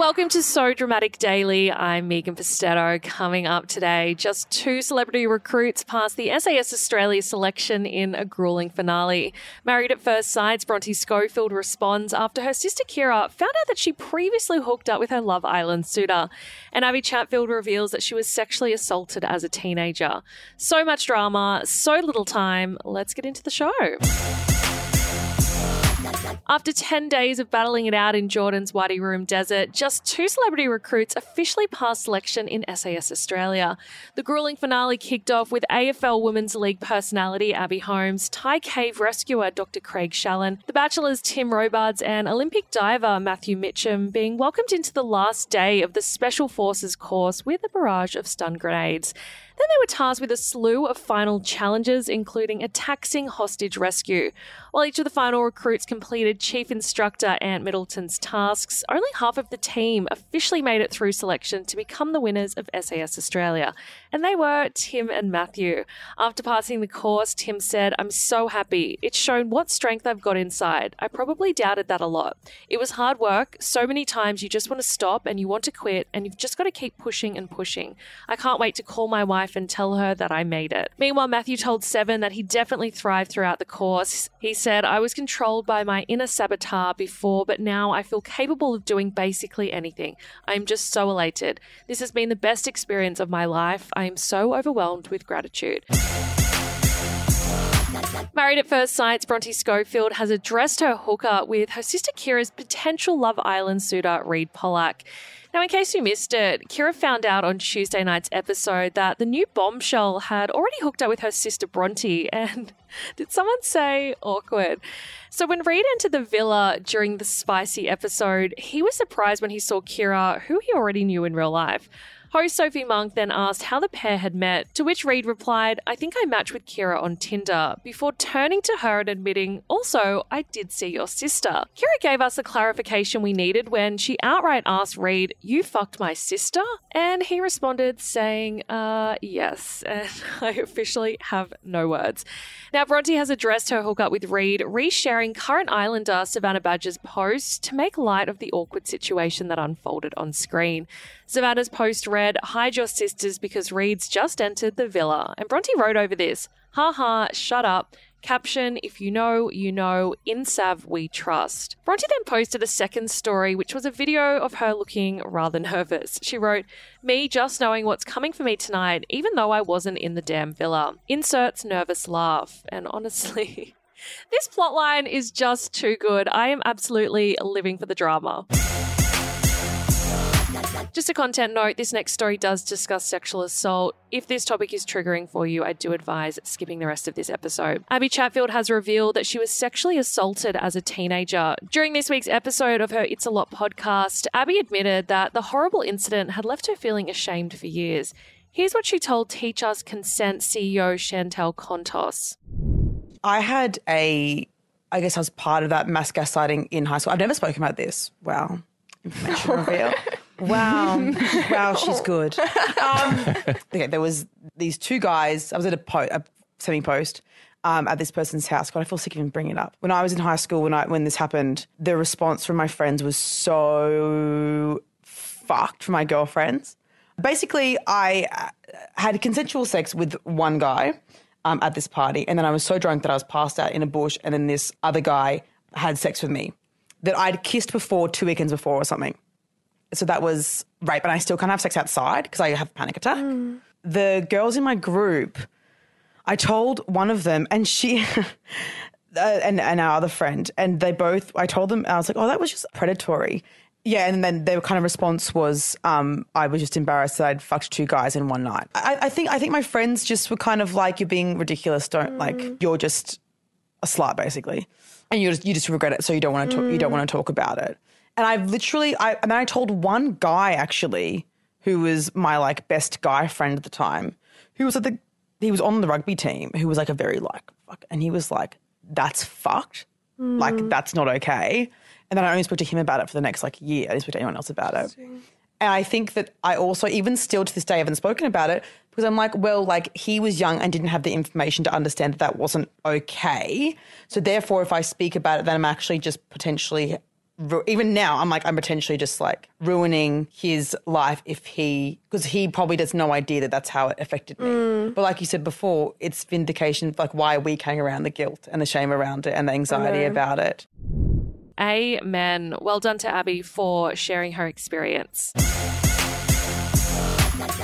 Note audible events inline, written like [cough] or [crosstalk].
Welcome to So Dramatic Daily. I'm Megan Pustetto. Coming up today, just two celebrity recruits passed the SAS Australia selection in a grueling finale. Married at First Sight's Bronte Schofield responds after her sister Kirra found out that she previously hooked up with her Love Island suitor. And Abbie Chatfield reveals that she was sexually assaulted as a teenager. So much drama, so little time. Let's get into the show. After 10 days of battling it out in Jordan's Wadi Rum Desert, just two celebrity recruits officially passed selection in SAS Australia. The grueling finale kicked off with AFL Women's League personality Abbey Holmes, Thai cave rescuer Dr. Craig Challen, The Bachelor's Tim Robards, and Olympic diver Matthew Mitcham being welcomed into the last day of the Special Forces course with a barrage of stun grenades. Then they were tasked with a slew of final challenges, including a taxing hostage rescue. While each of the final recruits completed Chief Instructor Ant Middleton's tasks, only half of the team officially made it through selection to become the winners of SAS Australia. And they were Tim and Matthew. After passing the course, Tim said, I'm so happy. It's shown what strength I've got inside. I probably doubted that a lot. It was hard work. So many times you just want to stop and you want to quit, and you've just got to keep pushing and pushing. I can't wait to call my wife and tell her that I made it. Meanwhile, Matthew told Seven that he definitely thrived throughout the course. He said, I was controlled by my inner saboteur before, but now I feel capable of doing basically anything. I'm just so elated. This has been the best experience of my life. I am so overwhelmed with gratitude. Married at First Sight's Bronte Schofield has addressed her hooker with her sister Kirra's potential Love Island suitor, Reid Pollack. Now, in case you missed it, Kirra found out on Tuesday night's episode that the new bombshell had already hooked up with her sister Bronte. And [laughs] did someone say awkward? So, when Reid entered the villa during the spicy episode, he was surprised when he saw Kirra, who he already knew in real life. Host Sophie Monk then asked how the pair had met, to which Reid replied, I think I matched with Kirra on Tinder, before turning to her and admitting, also, I did see your sister. Kirra gave us the clarification we needed when she outright asked Reid, You fucked my sister? And he responded, saying, Uh, yes. [laughs] And I officially have no words. Now, Bronte has addressed her hookup with Reid, resharing current Islander Savannah Badger's post to make light of the awkward situation that unfolded on screen. Savannah's post read, Hide your sisters because Reid's just entered the villa. And Bronte wrote over this, Ha ha, shut up. Caption, if you know, you know, in Sav we trust. Bronte then posted a second story, which was a video of her looking rather nervous. She wrote, Me just knowing what's coming for me tonight, even though I wasn't in the damn villa. Inserts nervous laugh. And honestly, [laughs] this plotline is just too good. I am absolutely living for the drama. Just a content note this next story does discuss sexual assault. If this topic is triggering for you, I do advise skipping the rest of this episode. Abbie Chatfield has revealed that she was sexually assaulted as a teenager. During this week's episode of her It's a Lot podcast, Abbie admitted that the horrible incident had left her feeling ashamed for years. Here's what she told Teach Us Consent CEO Chanel Contos. I had a, I guess I was part of that mass gaslighting in high school. I've never spoken about this. Wow. Information [laughs] reveal. Wow. [laughs] wow, she's good. [laughs] Um, okay, there was these two guys. I was at a, po- a semi-post um, at this person's house. God, I feel sick even bringing it up. When I was in high school, when I when this happened, the response from my friends was so fucked from my girlfriends. Basically, I uh, had consensual sex with one guy um, at this party, and then I was so drunk that I was passed out in a bush, and then this other guy had sex with me that I'd kissed before two weekends before or something. So that was rape, and I still can't have sex outside because I have a panic attack. The girls in my group, I told one of them, and she. [laughs] Uh, and, and our other friend, and they both, I told them, I was like, oh, that was just predatory. Yeah, and then their kind of response was, um, I was just embarrassed that I'd fucked two guys in one night. I, I think I think my friends just were kind of like, you're being ridiculous. Don't like you're just a slut, basically, and you just you just regret it, so you don't want to talk, you don't want to talk about it. And I've literally, I, and then I told one guy actually, who was my like best guy friend at the time, who was at the, he was on the rugby team, who was like a very like, fuck, and he was like, that's fucked. Like, hmm. that's not okay. And then I only spoke to him about it for the next like year. I didn't speak to anyone else about it. And I think that I also, even still to this day, haven't spoken about it because I'm like, well, like he was young and didn't have the information to understand that that wasn't okay. So therefore, if I speak about it, then I'm actually just potentially, even now, I'm like, I'm potentially just like ruining his life if he, because he probably has no idea that that's how it affected me. Mm. But like you said before, it's vindication like why we carrying around the guilt and the shame around it and the anxiety about it. Amen. Well done to Abbie for sharing her experience.